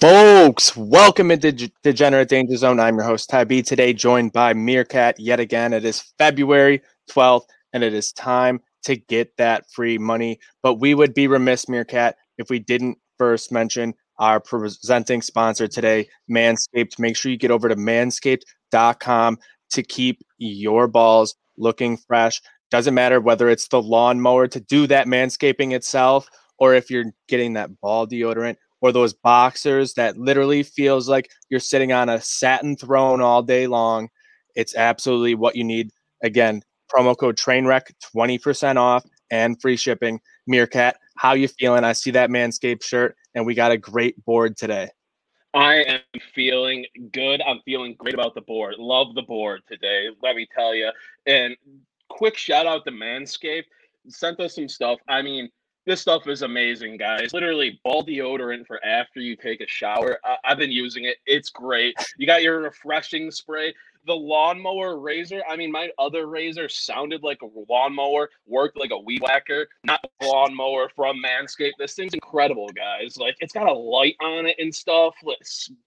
Folks, welcome into Degenerate Danger Zone. I'm your host, Ty B. Today, joined by Meerkat yet again. It is February 12th, and it is time to get that free money. But we would be remiss, Meerkat, if we didn't first mention our presenting sponsor today, Manscaped. Make sure you get over to manscaped.com to keep your balls looking fresh. Doesn't matter whether it's the lawnmower to do that manscaping itself, or if you're getting that ball deodorant or those boxers that literally feels like you're sitting on a satin throne all day long. It's absolutely what you need. Again, promo code Trainwreck, 20% off and free shipping. Meerkat, how you feeling? I see that Manscaped shirt, and we got a great board today. I am feeling good. I'm feeling great about the board. Love the board today, let me tell you. And quick shout out to Manscaped. Sent us some stuff. I mean, this stuff is amazing, guys. Literally, ball deodorant for after you take a shower. I- have been using it. It's great. You got your refreshing spray. The lawnmower razor. I mean, my other razor sounded like a lawnmower, worked like a weed whacker, not a lawnmower from Manscaped. This thing's incredible, guys. Like, it's got a light on it and stuff.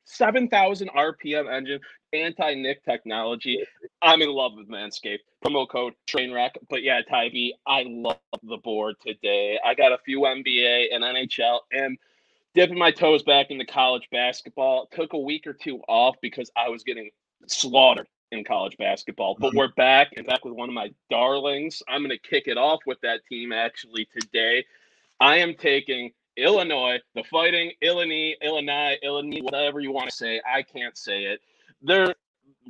7,000 RPM engine anti nick technology. I'm in love with Manscaped. Promo code Trainwreck. But yeah, Ty B, I love the board today. I got a few NBA and NHL and dipping my toes back into college basketball. Took a week or two off because I was getting slaughtered in college basketball. But mm-hmm. we're back and back with one of my darlings. I'm going to kick it off with that team actually today. I am taking Illinois, the fighting Illinois, Illinois, Illinois, whatever you want to say. I can't say it they're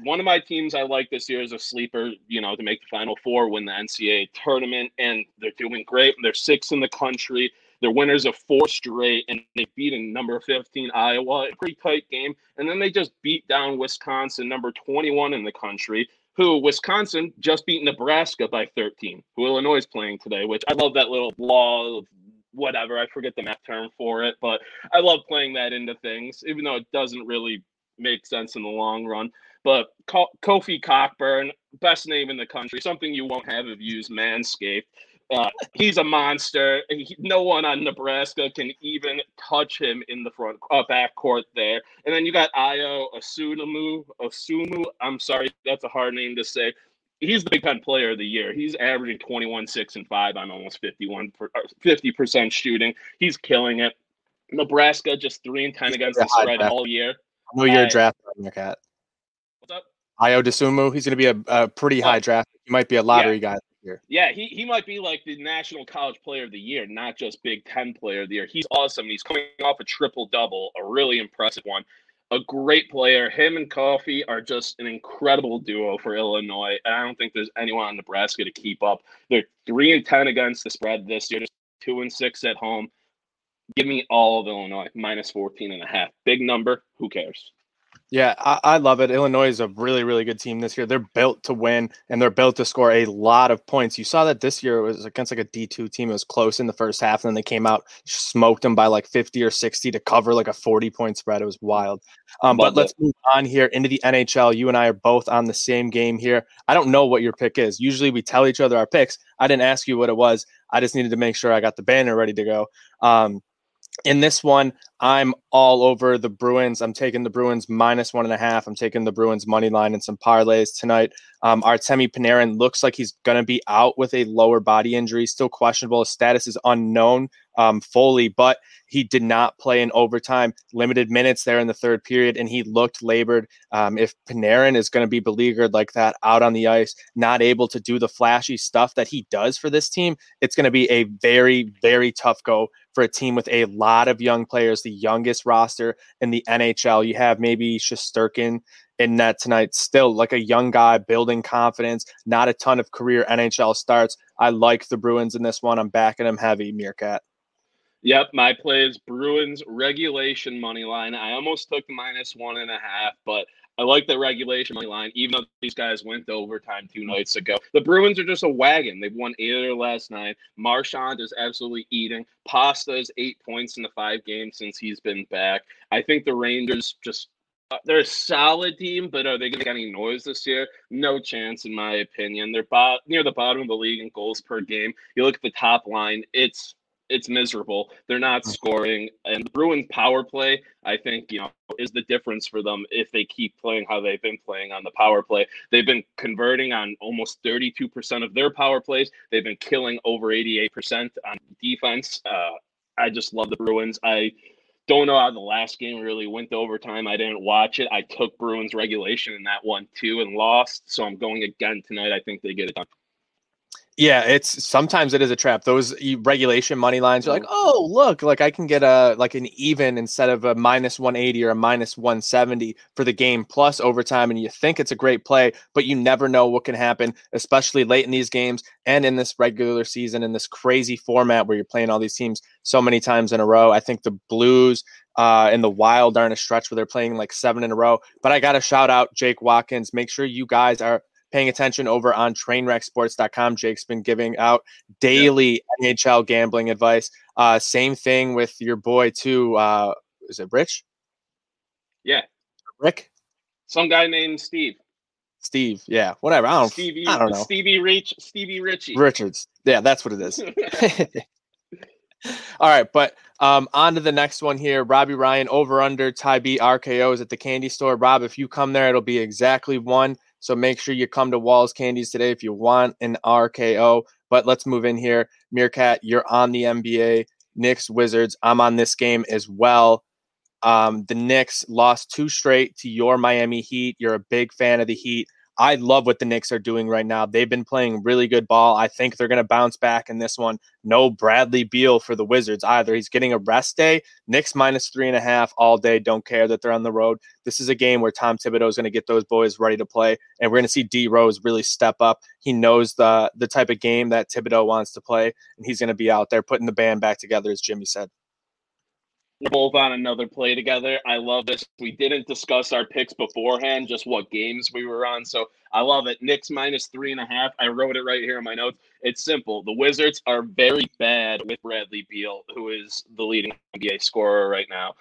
one of my teams I like this year is a sleeper, you know, to make the Final Four, win the NCAA tournament, and they're doing great. They're six in the country. They're winners of four straight, and they beat in number 15 Iowa, a pretty tight game. And then they just beat down Wisconsin, number 21 in the country, who Wisconsin just beat Nebraska by 13, who Illinois is playing today, which I love that little law of whatever. I forget the math term for it, but I love playing that into things, even though it doesn't really make sense in the long run. But Kofi Cockburn, best name in the country, something you won't have if you use Manscaped. Uh, he's a monster. He, no one on Nebraska can even touch him in the front uh, back court there. And then you got Ayo Asumu. Asumu. I'm sorry, that's a hard name to say. He's the Big Ten Player of the Year. He's averaging 21, six, and five on almost 51 50 percent shooting. He's killing it. Nebraska just three and ten he's against the spread all year. I know you're a draft your cat. What's up? Ayo Dosunmu. He's going to be a, a pretty high draft. He might be a lottery yeah. guy here. Yeah, he, he might be like the National College Player of the Year, not just Big Ten Player of the Year. He's awesome. He's coming off a triple double, a really impressive one. A great player. Him and Kofi are just an incredible duo for Illinois. And I don't think there's anyone on Nebraska to keep up. They're three and ten against the spread this year, just two and six at home. Give me all of Illinois, minus 14 and a half. Big number. Who cares? Yeah, I, I, love it. Illinois is a really, really good team this year. They're built to win and they're built to score a lot of points. You saw that this year it was against like a D2 team. It was close in the first half, and then they came out, smoked them by like 50 or 60 to cover like a 40 point spread. It was wild. Um, but let's move on here into the NHL. You and I are both on the same game here. I don't know what your pick is. Usually we tell each other our picks. I didn't ask you what it was. I just needed to make sure I got the banner ready to go. Um, in this one, I'm all over the Bruins. I'm taking the Bruins minus one and a half. I'm taking the Bruins money line and some parlays tonight. Um, Artemi Panarin looks like he's going to be out with a lower body injury, still questionable. His status is unknown um, fully, but he did not play in overtime, limited minutes there in the third period, and he looked labored. Um, if Panarin is going to be beleaguered like that out on the ice, not able to do the flashy stuff that he does for this team, it's going to be a very, very tough go for a team with a lot of young players, the youngest roster in the NHL. You have maybe Shesterkin in net tonight, still like a young guy building confidence, not a ton of career NHL starts. I like the Bruins in this one. I'm backing them heavy, Meerkat. Yep, my play is Bruins regulation money line. I almost took minus one and a half, but I like the regulation money line, even though these guys went to overtime two nights ago. The Bruins are just a wagon. They've won eight of their last nine. Marchand is absolutely eating. Pasta is eight points in the five games since he's been back. I think the Rangers just uh, they're a solid team, but are they going to get any noise this year? No chance, in my opinion. They're bo- near the bottom of the league in goals per game. You look at the top line; it's it's miserable. They're not mm. scoring, and the Bruins power play, I think, you know, is the difference for them if they keep playing how they've been playing on the power play. They've been converting on almost 32% of their power plays. They've been killing over 88% on defense. Uh, I just love the Bruins. I don't know how the last game really went to overtime. I didn't watch it. I took Bruins regulation in that one too and lost. So I'm going again tonight. I think they get it done. Yeah, it's sometimes it is a trap. Those regulation money lines are like, oh look, like I can get a like an even instead of a minus 180 or a minus 170 for the game plus overtime, and you think it's a great play, but you never know what can happen, especially late in these games and in this regular season in this crazy format where you're playing all these teams so many times in a row. I think the Blues uh, and the Wild are in a stretch where they're playing like seven in a row. But I got to shout out Jake Watkins. Make sure you guys are paying attention over on trainwrecksports.com. Jake's been giving out daily yeah. NHL gambling advice. Uh, same thing with your boy too. Uh, is it Rich? Yeah. Rick? Some guy named Steve. Steve, yeah, whatever. I don't, Stevie, I don't know. Stevie Rich, Stevie Ritchie. Richards. Yeah, that's what it is. All right, but um, on to the next one here. Robbie Ryan over under Ty B RKO's at the candy store. Rob, if you come there, it'll be exactly one. So make sure you come to Walls Candies today if you want an RKO. But let's move in here. Meerkat, you're on the NBA. Knicks, Wizards. I'm on this game as well. Um, the Knicks lost two straight to your Miami Heat. You're a big fan of the Heat. I love what the Knicks are doing right now. They've been playing really good ball. I think they're going to bounce back in this one. No Bradley Beal for the Wizards either. He's getting a rest day. Knicks minus three and a half all day. Don't care that they're on the road. This is a game where Tom Thibodeau is going to get those boys ready to play, and we're going to see D Rose really step up. He knows the the type of game that Thibodeau wants to play, and he's going to be out there putting the band back together, as Jimmy said. We're both on another play together. I love this. We didn't discuss our picks beforehand, just what games we were on. So I love it. Knicks minus three and a half. I wrote it right here in my notes. It's simple. The Wizards are very bad with Bradley Beal, who is the leading NBA scorer right now.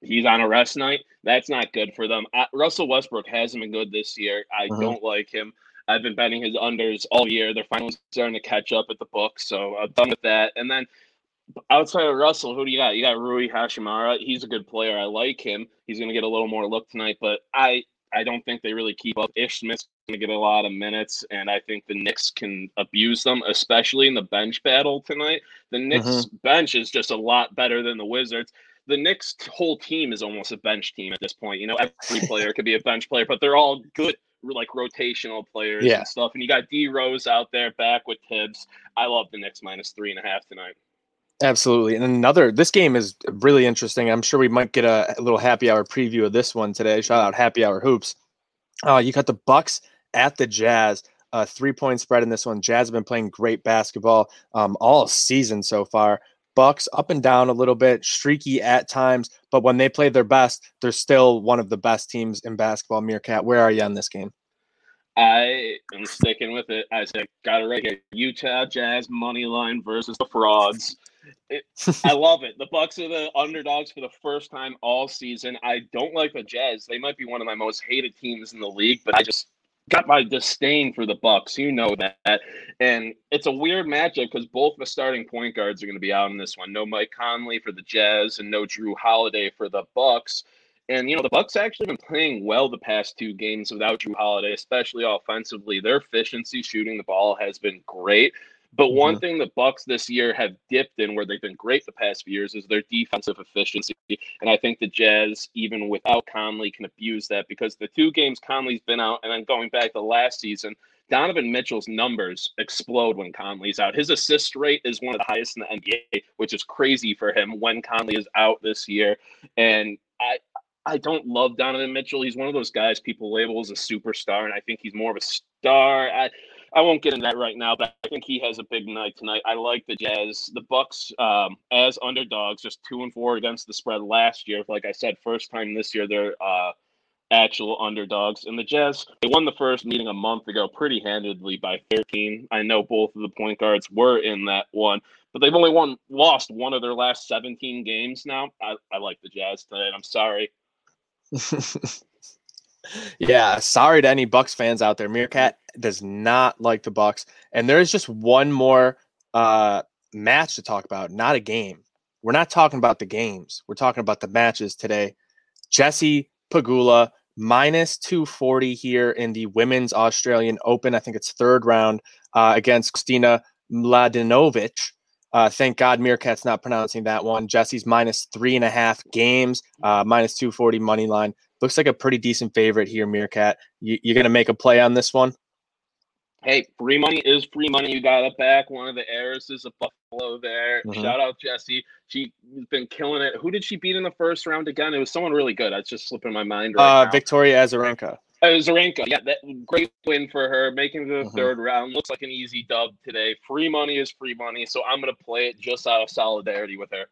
He's on a rest night. That's not good for them. I, Russell Westbrook hasn't been good this year. I uh-huh. don't like him. I've been betting his unders all year. They're finally starting to catch up at the book, so I'm done with that. And then outside of Russell, who do you got? You got Rui Hachimura. He's a good player. I like him. He's going to get a little more look tonight, but I I don't think they really keep up. Ish Smith's going to get a lot of minutes, and I think the Knicks can abuse them, especially in the bench battle tonight. The Knicks mm-hmm. bench is just a lot better than the Wizards. The Knicks whole team is almost a bench team at this point. You know, every player could be a bench player, but they're all good like rotational players yeah. and stuff. And you got D Rose out there back with Thibs. I love the Knicks minus three and a half tonight. Absolutely. And another, this game is really interesting. I'm sure we might get a, a little happy hour preview of this one today. Shout out Happy Hour Hoops. Uh, you got the Bucks at the Jazz. Uh, three point spread in this one. Jazz have been playing great basketball um, all season so far. Bucks up and down a little bit, streaky at times, but when they play their best, they're still one of the best teams in basketball. Meerkat, where are you on this game? I am sticking with it. I said, got it right here. Utah Jazz money line versus the frauds. It, I love it. The Bucks are the underdogs for the first time all season. I don't like the Jazz. They might be one of my most hated teams in the league, but I just got my disdain for the Bucks. You know that, and it's a weird matchup because both the starting point guards are going to be out in this one. No Mike Conley for the Jazz and no Jrue Holiday for the Bucks. And you know the Bucks actually been playing well the past two games without Jrue Holiday, especially offensively. Their efficiency shooting the ball has been great. But mm-hmm. one thing the Bucks this year have dipped in where they've been great the past few years is their defensive efficiency. And I think the Jazz, even without Conley, can abuse that because the two games Conley's been out, and then going back to last season, Donovan Mitchell's numbers explode when Conley's out. His assist rate is one of the highest in the NBA, which is crazy for him when Conley is out this year. And I I don't love Donovan Mitchell. He's one of those guys people label as a superstar, and I think he's more of a star. I I won't get into that right now, but I think he has a big night tonight. I like the Jazz, the Bucks um, as underdogs, just two and four against the spread last year. Like I said, first time this year they're uh, actual underdogs. And the Jazz, they won the first meeting a month ago pretty handedly by 13. I know both of the point guards were in that one, but they've only won lost one of their last 17 games now. I, I like the Jazz tonight. I'm sorry. yeah, sorry to any Bucks fans out there. Meerkat does not like the Bucks, and there is just one more uh, match to talk about, not a game. We're not talking about the games. We're talking about the matches today. Jessie Pegula minus 240 here in the Women's Australian Open. I think it's third round uh, against Kristina Mladenovic. Uh, thank God Meerkat's not pronouncing that one. Jessie's minus three and a half games, uh, minus 240 money line. Looks like a pretty decent favorite here, Meerkat. You, you're going to make a play on this one? Hey, free money is free money. You got it back. One of the heiresses of Buffalo there. Mm-hmm. Shout out Jesse. She's been killing it. Who did she beat in the first round again? It was someone really good. That's just slipping my mind right uh, now. Victoria Azarenka. Uh, Zarenka, yeah, that great win for her, making the mm-hmm. third round. Looks like an easy dub today. Free money is free money, so I'm gonna play it just out of solidarity with her.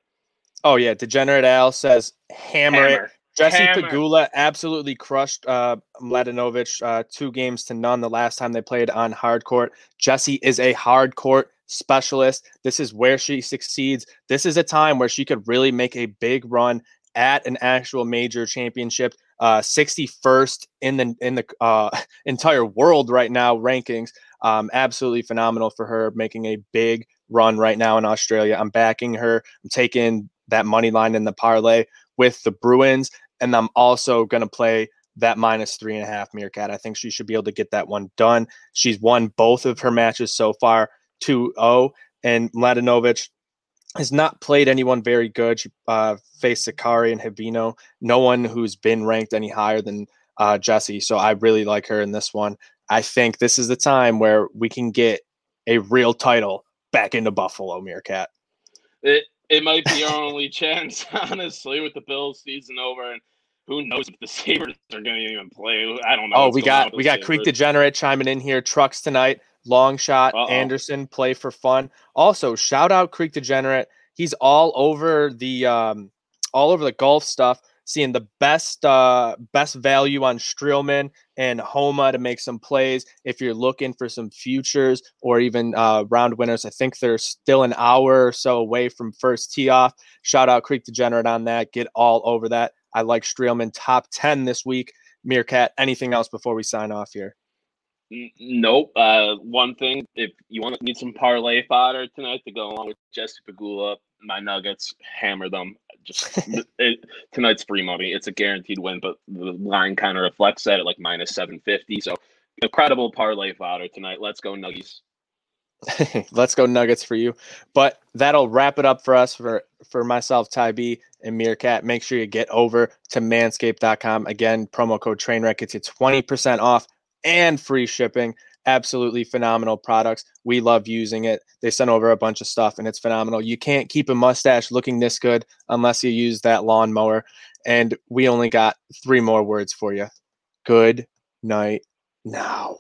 Oh yeah, Degenerate Al says hammer, hammer. it. Jessie Hammer. Pegula absolutely crushed uh, Mladenovic uh, two games to none the last time they played on hard court. Jessie is a hard court specialist. This is where she succeeds. This is a time where she could really make a big run at an actual major championship. Uh, 61st in the in the uh, entire world right now rankings. Um, absolutely phenomenal for her, making a big run right now in Australia. I'm backing her. I'm taking that money line in the parlay with the Bruins and I'm also going to play that minus three and a half Meerkat. I think she should be able to get that one done. She's won both of her matches so far 2 0. And Mladenovic has not played anyone very good. She uh, faced Sakkari and Hibino, no one who's been ranked any higher than uh, Jessie. So I really like her in this one. I think this is the time where we can get a real title back into Buffalo, Meerkat. It, it might be our only chance, honestly, with the Bills season over. And who knows if the Sabres are going to even play? I don't know. Oh, we got we got Sabres. Creek Degenerate chiming in here. Trucks tonight. Long shot. Uh-oh. Anderson play for fun. Also, shout out Creek Degenerate. He's all over the um, all over the golf stuff. Seeing the best uh, best value on Streelman and Homa to make some plays. If you're looking for some futures or even uh, round winners, I think they're still an hour or so away from first tee off. Shout out Creek Degenerate on that. Get all over that. I like Streelman top 10 this week. Meerkat, anything else before we sign off here? Nope. Uh, one thing, if you want to need some parlay fodder tonight to go along with Jesse Pegula, my Nuggets, hammer them. Just it, tonight's free money. It's a guaranteed win, but the line kind of reflects that at like minus seven fifty. So incredible parlay fodder tonight. Let's go Nuggies. Let's go Nuggets for you. But that'll wrap it up for us for for myself, Ty B, and Meerkat. Make sure you get over to manscaped.com. Again, promo code Trainwreck gets you 20% off and free shipping. Absolutely phenomenal products. We love using it. They sent over a bunch of stuff and it's phenomenal. You can't keep a mustache looking this good unless you use that lawnmower. And we only got three more words for you. Good night now.